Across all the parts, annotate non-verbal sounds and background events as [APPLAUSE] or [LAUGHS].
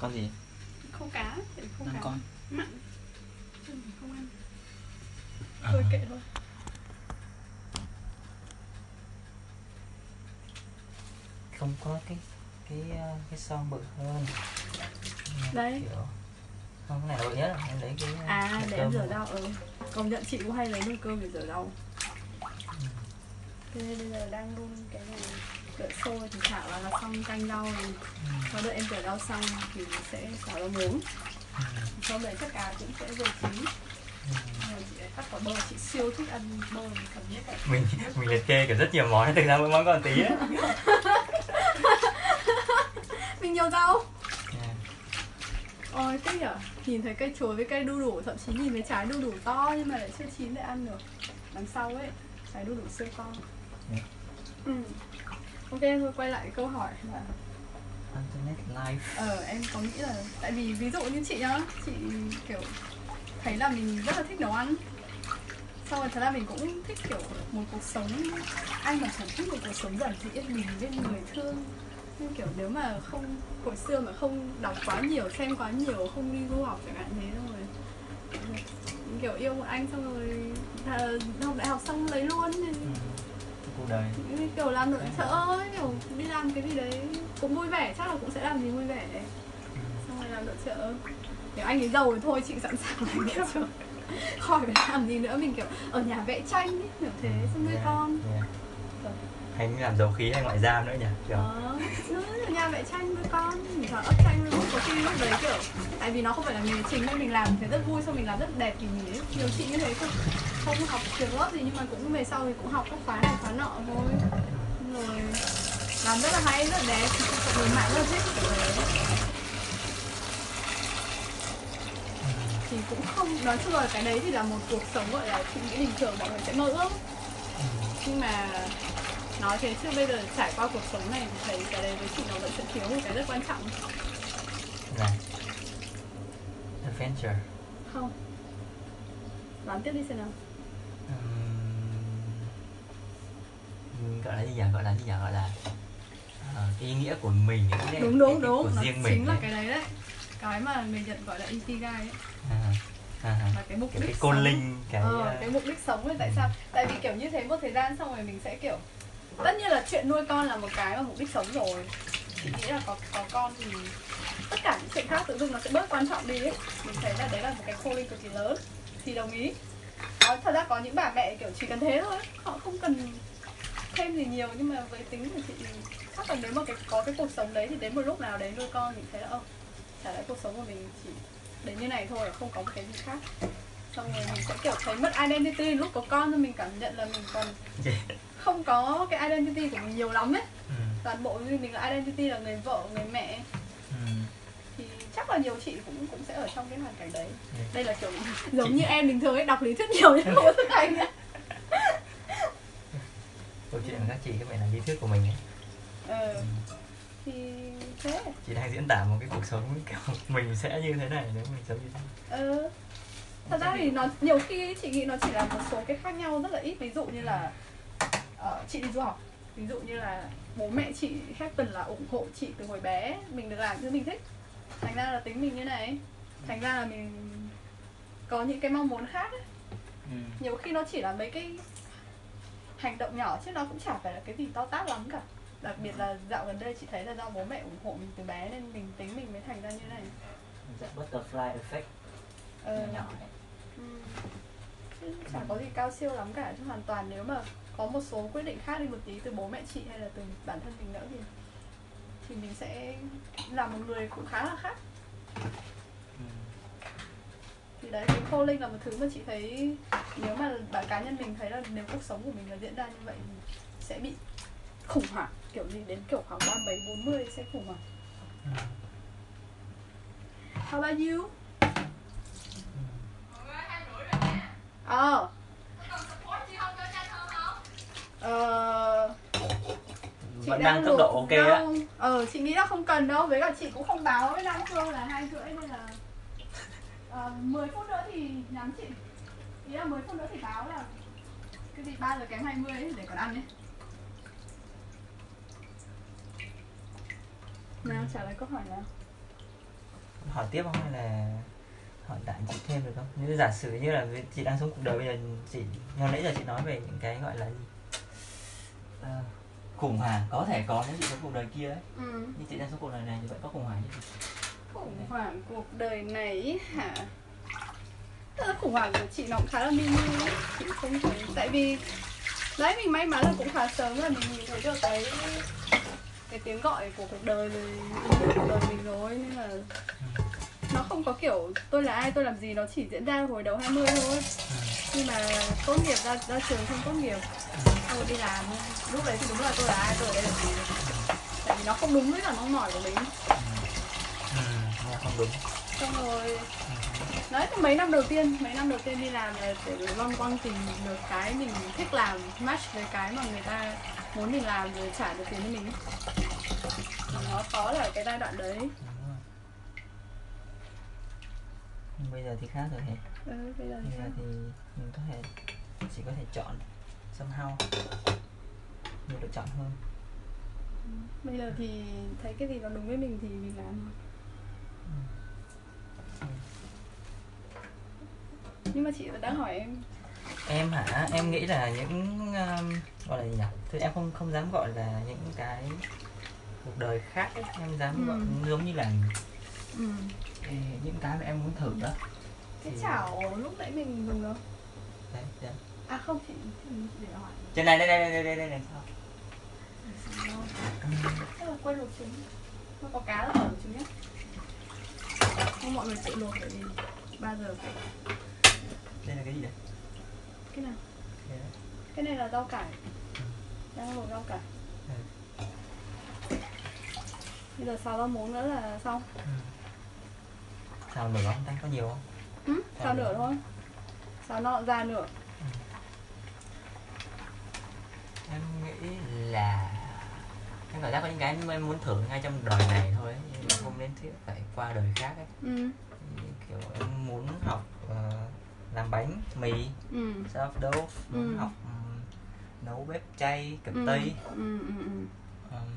con gì? Không cá năm cá. con. Mặn. Ừ, không ăn. À. thôi kệ thôi. Không có cái cái ờ, cái son bự hơn. Đây. Kiểu... không cái này bự nhất em lấy cái à để em rửa rau ừ. Công nhận chị cũng hay lấy nồi cơm để rửa rau. Thế nên bây giờ đang đun cái này đợi sôi thì thảo là, là xong canh rau rồi và đợi em rửa rau xong thì sẽ xào rau muống. Sau đấy tất cả cũng sẽ rồi chín cắt quả bơ chị siêu thích ăn bơ cầm nhất cả mình mình liệt kê cả rất nhiều món thực ra mỗi món còn tí ấy. [LAUGHS] Mình nhiều rau. Yeah. ôi thích nhở. Nhìn thấy cây chuối với cây đu đủ thậm chí nhìn thấy trái đu đủ to nhưng mà lại chưa chín để ăn được. Đằng sau ấy? Trái đu đủ siêu to. Yeah. ừ. Ok thôi quay lại câu hỏi là Internet live ờ em có nghĩ là tại vì ví dụ như chị nhá chị kiểu thấy là mình rất là thích nấu ăn. Xong rồi thật ra mình cũng thích kiểu một cuộc sống anh mà chẳng thích một cuộc sống giản dị yên bình bên người thương. Nhưng kiểu nếu mà không hồi xưa mà không đọc quá nhiều xem quá nhiều không đi du học chẳng hạn thế rồi kiểu yêu một anh xong rồi à, học đại học xong lấy luôn. Thì ừ. Cuộc đời kiểu làm nội trợ ấy, kiểu đi làm cái gì đấy cũng vui vẻ chắc là cũng sẽ làm gì vui vẻ đấy ừ. xong rồi làm nội trợ nếu anh ấy giàu thì thôi chị sẵn sàng làm kiểu [LAUGHS] rồi khỏi phải làm gì nữa mình kiểu ở nhà vẽ tranh ấy, kiểu thế xong nuôi Yeah, con yeah. Rồi. hay làm dầu khí hay ngoại giao nữa nhỉ kiểu ở nhà vẽ tranh với con. Mình thở ấp tranh luôn. Có khi lúc đấy, kiểu, tại vì nó không phải là nghề chính nên mình làm thấy rất vui, xong mình làm rất đẹp. Thì mình ấy nhiều chị như thế không không học trường lớp gì, nhưng mà cũng về sau thì cũng học các khóa này, khóa nọ thôi. Rồi, làm rất là hay, rất là đẹp. Cộng đồng mạng rất là thích kiểu đấy. Thì cũng không, nói chung là cái đấy thì là một cuộc sống, gọi là chị nghĩ bình thường mọi người sẽ mơ ước. Nhưng mà nói thế chứ bây giờ trải qua cuộc sống này thì thấy cái đấy với chị nó vẫn sẽ thiếu một cái rất quan trọng. Này adventure. Không. Đoán tiếp đi xem nào. Ừm, gọi là gì nhỉ? Gọi là gì nhỉ? Gọi là cái ý nghĩa của mình cái nghĩa- đúng đúng cái- đúng. Của nó riêng chính mình là ấy. cái đấy đấy. Cái mà người Nhật gọi là ikigai ấy. À, à, à. là cái mục cái, đích cái côn sống. linh cái ờ, ờ, cái mục đích sống ấy tại sao? Tại vì kiểu như thế một thời gian xong rồi mình sẽ kiểu tất nhiên là chuyện nuôi con là một cái mà mục đích sống rồi. Chị nghĩ là có có con thì tất cả những chuyện khác tự dưng nó sẽ bớt quan trọng đi ấy. Mình thấy là đấy là một cái khô linh cực kỳ lớn. Thì đồng ý. Đó, thật ra có những bà mẹ kiểu chỉ cần thế thôi họ không cần thêm gì nhiều nhưng mà với tính của chị chắc là nếu mà cái có cái cuộc sống đấy thì đến một lúc nào đấy nuôi con thì thấy là ơ trả lại cuộc sống của mình chỉ đến như này thôi không có một cái gì khác xong rồi mình sẽ kiểu thấy mất identity lúc có con thì mình cảm nhận là mình còn [LAUGHS] không có cái identity của mình nhiều lắm ấy ừ, toàn bộ như mình là identity là người vợ người mẹ ừ. thì chắc là nhiều chị cũng cũng sẽ ở trong cái hoàn cảnh đấy Ừ. đây là kiểu [LAUGHS] giống như em bình thường ấy đọc lý thuyết nhiều nhưng không có thực hành ấy. câu chuyện của các chị các bạn là lý thuyết của mình ấy. ờ thì thế chị đang diễn tả một cái cuộc sống kiểu mình sẽ như thế này nếu mình sống như thế này. Thật ra thì nó nhiều khi chị nghĩ nó chỉ là một số cái khác nhau rất là ít. Ví dụ như là ờ, chị đi du học. Ví dụ như là bố mẹ chị happen là ủng hộ chị từ hồi bé. Mình được làm thứ mình thích. Thành ra là tính mình như này. Thành ra là mình có những cái mong muốn khác ấy. ừ. nhiều khi nó chỉ là mấy cái hành động nhỏ chứ nó cũng chả phải là cái gì to tát lắm cả. Đặc biệt là dạo gần đây chị thấy là do bố mẹ ủng hộ mình từ bé nên mình tính mình mới thành ra như này. Dạng butterfly effect ờ, nhỏ nhỏ ấy. Ừ. Chẳng có gì cao siêu lắm cả chứ hoàn toàn nếu mà có một số quyết định khác đi một tí từ bố mẹ chị hay là từ bản thân mình nữa thì thì mình sẽ là một người cũng khá là khác ừ. thì đấy cái khô linh là một thứ mà chị thấy nếu mà bản cá nhân mình thấy là nếu cuộc sống của mình là diễn ra như vậy thì sẽ bị khủng hoảng kiểu gì đến kiểu khoảng ba mấy bốn mươi sẽ khủng hoảng Ừ. How about you? Ờ. Ờ. Chị vẫn đang tốc độ ok á. Ờ chị nghĩ là không cần đâu Với cả chị cũng không báo với Nam Phương là hai rưỡi nên là ờ, 10 phút nữa thì nhắn chị. Ý là 10 phút nữa thì báo là Cái gì 3 giờ kém 20 ấy để còn ăn nhé. Nào trả lời câu hỏi nào? Hỏi tiếp không hay là hỏi lại chị thêm được không? Nếu giả sử như là chị đang sống cuộc đời bây giờ chị hồi nãy giờ chị nói về những cái gọi là gì? Ờ, khủng hoảng có thể có nếu chị sống cuộc đời kia ấy. Ừ. nhưng chị đang sống cuộc đời này thì vẫn có khủng hoảng như khủng hoảng cuộc đời này hả? Thật ra khủng hoảng của chị nó cũng khá là mini ấy. chị không thấy. Tại vì đấy mình may mắn là cũng khá sớm là mình nhìn thấy được cái cái tiếng gọi của cuộc đời rồi cuộc đời mình rồi nên là nó không có kiểu tôi là ai tôi làm gì nó chỉ diễn ra hồi đầu 20 thôi. Khi mà tốt nghiệp ra ra trường không tốt nghiệp. Tôi đi làm. Lúc đấy thì đúng là tôi là ai tôi ở đây làm gì. Tại vì nó không đúng với cả mong mỏi của mình. Ừ, không đúng. Xong rồi đấy mấy năm đầu tiên mấy năm đầu tiên đi làm là để loanh quanh tìm được cái mình thích làm match với cái mà người ta muốn mình làm rồi trả được tiền cho mình. Nó khó là cái giai đoạn đấy Đúng rồi. Nhưng bây giờ thì khác rồi hề ừ, bây giờ thì bây giờ thì mình có thể chỉ có thể chọn somehow nhiều lựa chọn hơn. Bây giờ thì thấy cái gì nó đúng với mình thì mình làm thôi. Nhưng mà chị đang hỏi em. Em hả? Em nghĩ là những um, gọi là gì nhỉ? Thì em không không dám gọi là những cái cuộc đời khác ấy. em dám Ừ. gọi giống như là ừ. những cái mà em muốn thử đó cái Thì- chảo lúc nãy mình dùng đâu đấy, đấy. à không chị, chị để hỏi trên này đây đây đây đây đây, đây, đây. sao Chắc là quên luộc trứng Nó có cá là ở trứng nhé Không mọi người tự luộc bởi vì bao giờ phải đây là cái gì đấy Cái nào? Đây đấy. Cái này là rau cải Đang luộc rau cải Ừ. Bây giờ xào rau muống nữa là xong Ừ. xào nửa không? Ta có nhiều không? Ừ, Xào Xào nửa. thôi. Xào nọ ra nửa. Em nghĩ là em cảm giác có những cái em muốn thử ngay trong đời này thôi ấy. nhưng mà không nên thiết phải qua đời khác ấy. Ừ, kiểu em muốn học ờ, làm bánh mì ừ. sourdough muốn Ừ. học ừm, nấu bếp chay cực ừ, tây ừ, ừ, ừ. ừm,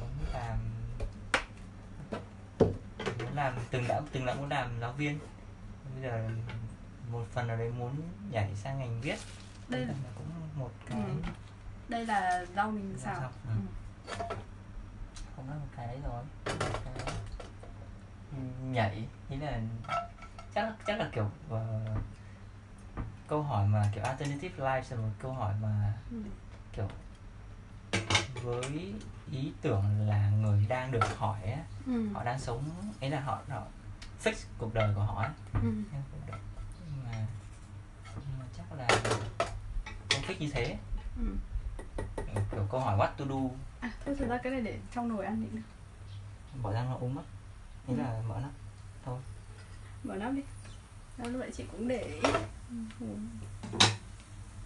muốn làm muốn làm từng đã từng đã muốn làm giáo viên bây giờ một phần nào đấy muốn nhảy sang ngành viết Đây là, là cũng một cái Ừ. đây là rau mình xào ừ. ừ. không có một cái đấy rồi Một cái nhảy ý là chắc là, chắc là kiểu ờ, câu hỏi mà kiểu alternative life là một câu hỏi mà Ừ. kiểu với ý tưởng là người đang được hỏi á Ừ. họ đang sống ấy là họ họ fix cuộc đời của họ ấy Ừ. Nhưng mà nhưng mà chắc là không fix như thế Ừ. kiểu câu hỏi what to do À thôi thực ra cái này để trong nồi ăn định bỏ ra nó uống mất thế Ừ. là mở lắm Mở nắp đi Đó, lúc nãy chị cũng để ý ừ.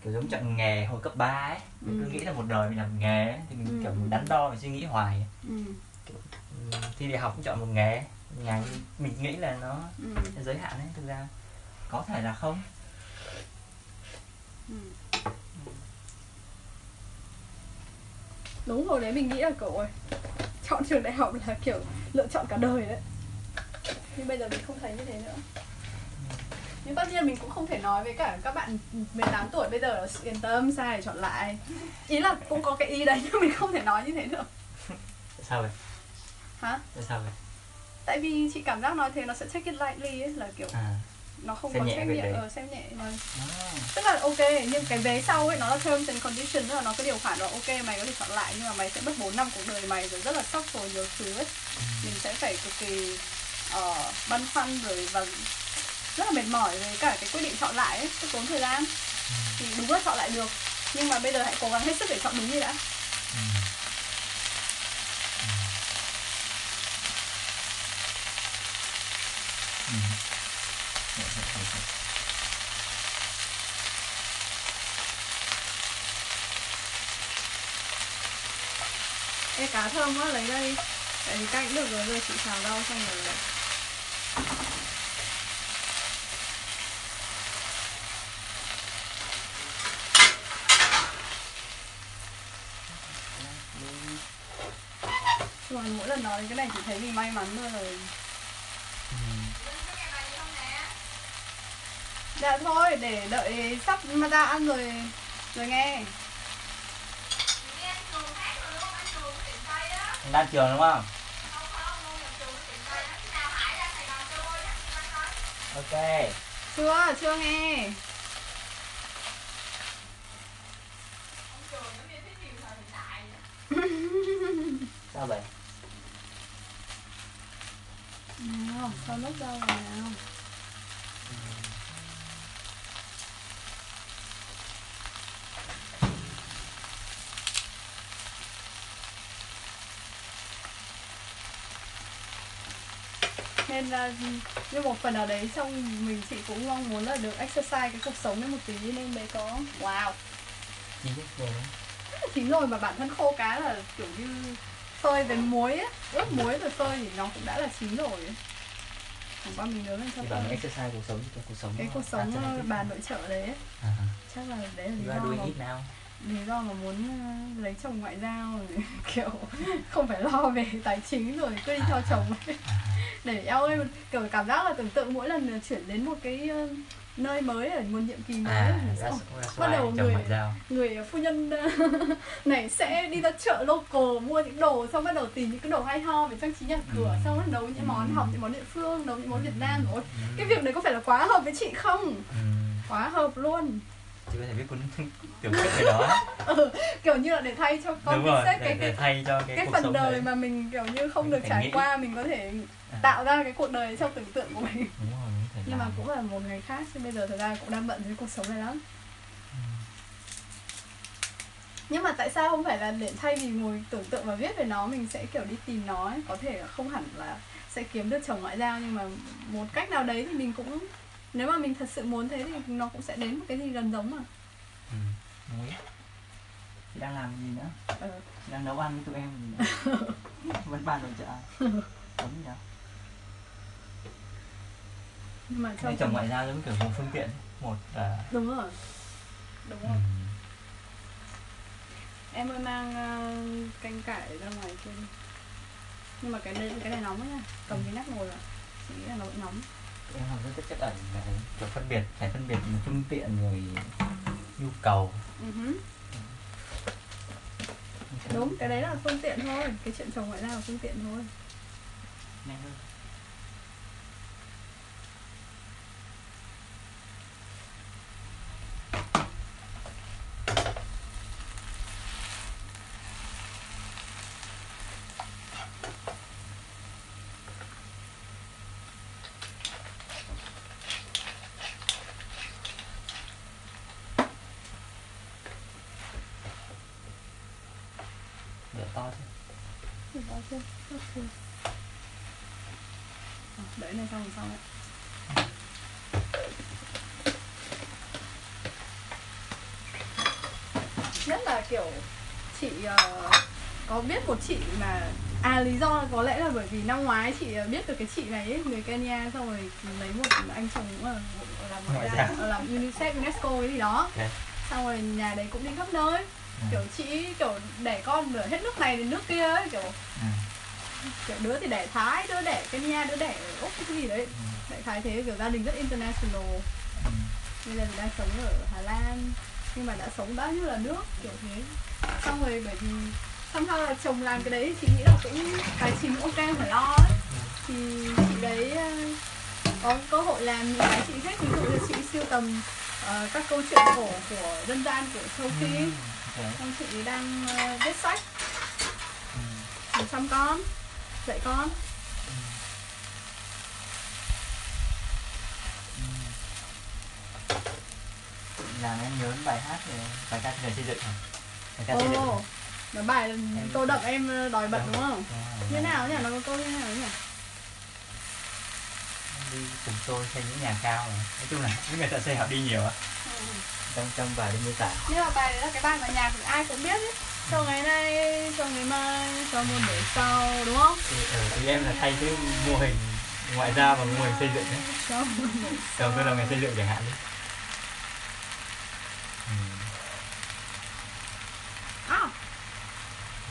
Kiểu giống chọn nghề hồi cấp 3 ấy mình Ừ. cứ nghĩ là một đời mình làm nghề ấy, thì mình Ừ. kiểu mình đắn đo mình suy nghĩ hoài Ừ. Ừ, thi đại học cũng chọn một nghề ngành mình nghĩ là nó Ừ. giới hạn ấy thực ra có thể là không Ừ. Đúng rồi đấy mình nghĩ là kiểu ôi, chọn trường đại học là kiểu lựa chọn cả đời đấy Nhưng bây giờ mình không thấy như thế nữa Nhưng tất nhiên mình cũng không thể nói với cả các bạn 18 tuổi bây giờ là sự yên tâm sai để chọn lại. Ý là cũng có cái ý đấy nhưng mình không thể nói như thế tại sao vậy? Hả? tại sao vậy? Tại vì chị cảm giác nói thế nó sẽ take it lightly ấy là kiểu à, nó không Xem có trách nhiệm ờ, xem nhẹ mà à. tức là ok nhưng cái vé sau ấy nó là terms and conditions tức là nó có điều khoản là ok mày có thể chọn lại nhưng mà mày sẽ mất 4 năm cuộc đời mày rồi rất là sốc rồi nhiều thứ ấy. Mình sẽ phải cực kỳ uh, băn khoăn rồi và rất là mệt mỏi với cả cái quyết định chọn lại ấy cái tốn thời gian. Thì đúng là chọn lại được nhưng mà bây giờ hãy cố gắng hết sức để chọn đúng đi đã. Ừ. Ừ. Ê cá thơm quá lấy đây. Tại vì canh được rồi rồi chị xào rau xong rồi nói đến cái này chỉ thấy mình may mắn thôi rồi. Ừ. dạ thôi để đợi sắp mà ra ăn rồi rồi nghe. Anh đang trường đúng không? Ok. Chưa chưa nghe. Sao vậy sao lúc đâu rồi nào? Nên là như một phần nào đấy trong mình chị cũng mong muốn là được exercise cái cuộc sống đấy một tí nên mới có. Wow. Chín rồi chín rồi mà bản thân khô cá là kiểu như phơi với muối á. Ướp muối rồi phơi thì nó cũng đã là chín rồi chẳng qua mình nướng lên cho phơi exercise cuộc sống cái cuộc sống cái cuộc sống cho bà nội trợ đấy ấy, à, chắc là đấy là lý do doing mà it now lý do mà muốn ờ, lấy chồng ngoại giao [LAUGHS] kiểu không phải lo về tài chính rồi cứ đi theo chồng. À, [LAUGHS] để eo ơi kiểu cảm giác là tưởng tượng mỗi lần chuyển đến một cái nơi mới ở một nhiệm kỳ mới à sẽ- bắt đầu người- người phu nhân ờ, [LAUGHS] này sẽ đi ra chợ local mua những đồ xong bắt đầu tìm những cái đồ hay ho về trang trí nhà cửa Ừ. xong bắt nấu những món Ừ. học những món địa phương nấu những món Việt Nam rồi Ừ. cái việc đấy có phải là quá hợp với chị không ừ. quá hợp luôn chị có thể viết cuốn [LAUGHS] tiểu thuyết về đó [LAUGHS] ừ, kiểu như là để thay cho con đúng cái rồi để, cái để cái thay cho cái, cái phần đời đấy. mà mình kiểu như không Mình được trải nghĩ. qua mình có thể À, tạo ra cái cuộc đời trong tưởng tượng của mình đúng rồi nhưng mà cũng là một người khác chứ bây giờ thời gian cũng đang bận với cuộc sống này lắm Ừ. nhưng mà tại sao không phải là để thay vì ngồi tưởng tượng và viết về nó mình sẽ kiểu đi tìm nó ấy. có thể là không hẳn là sẽ kiếm được chồng ngoại giao nhưng mà một cách nào đấy thì mình cũng nếu mà mình thật sự muốn thế thì nó cũng sẽ đến một cái gì gần giống mà ừ. chị đang làm gì nữa ừ. đang nấu ăn với tụi em gì [LAUGHS] nữa vẫn bàn nội trợ đúng nhỉ nhưng mà trong chồng ngoại giao giống kiểu một phương tiện một là đúng rồi đúng ừ. rồi em ơi mang ờ, canh cải ra ngoài kia đi nhưng mà cái này cái này nóng quá nha cầm cái nắp ngồi vào chị nghĩ là nó vẫn nóng. Em học rất chất ẩn là kiểu phân biệt phải phân biệt phương tiện rồi nhu cầu. Ừ hứ. đúng cái đấy là phương tiện thôi cái chuyện chồng ngoại giao là phương tiện thôi. Nhanh hơn Lửa to chứ Được rồi chưa? Ờ, Đợi này xong rồi xong đấy Nhất là kiểu chị ờ, có biết một chị mà À lý do có lẽ là bởi vì năm ngoái chị ờ, biết được cái chị này ấy, người Kenya xong rồi lấy một anh chồng cũng là làm làm UNICEF, UNESCO cái gì đó Ok. xong rồi nhà đấy cũng đi khắp nơi Ừ. kiểu chị kiểu đẻ con ở hết nước này đến nước kia ấy kiểu Ừ. kiểu đứa thì đẻ thái đứa đẻ kenya đứa đẻ ở úc cái gì đấy Ừ. đại khái thế kiểu gia đình rất international Ừ. bây giờ thì đang sống ở hà lan nhưng mà đã sống bao nhiêu là nước kiểu thế xong rồi bởi vì xong sau là chồng làm cái đấy chị nghĩ là cũng tài chính ok phải lo ấy thì chị đấy ờ, có cơ hội làm những cái chị thích ví dụ như chị siêu tầm ờ, các câu chuyện cổ của dân gian của châu phi Ừ. Ok. xong chị đang ờ, viết sách Ừ. để chăm con dạy con Ừ. Ừ. làm em nhớ bài hát về bài ca về xây dựng hả? bài ca xây dựng nó bài tô đậm em ờ, đòi bật đúng không Đúng như rồi. nào nhỉ nó có câu như nào nhỉ đi cùng tôi xây những nhà cao này. nói chung là những người thợ xây họ đi nhiều á trong trong bài đi miêu tả. Nhưng mà bài đấy là cái bài mà nhạc thì ai cũng biết ấy. Cho ngày nay cho ngày mai cho một buổi sau đúng không? Thì, ừ, thì em là thay cái mô hình ngoại giao và mô hình xây dựng đấy. Chồng tôi là người xây dựng chẳng hạn đi ừ. à,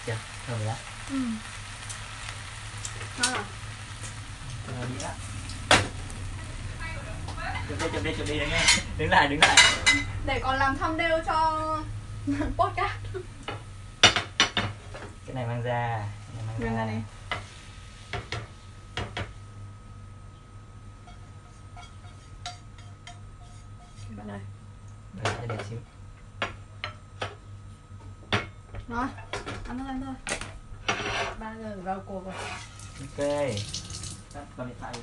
chưa thơm rồi đó ừ. à Rồi đi chụp đi chụp đi chụp đi đứng, đứng lại đứng lại. Để còn làm thumbnail cho [LAUGHS] podcast. Cái này mang ra Mang ra đi. bạn ơi. Để xíu. Rồi ăn thôi ăn thôi. Ba giờ vào cuộc rồi. Ok. Tắt còn điện thoại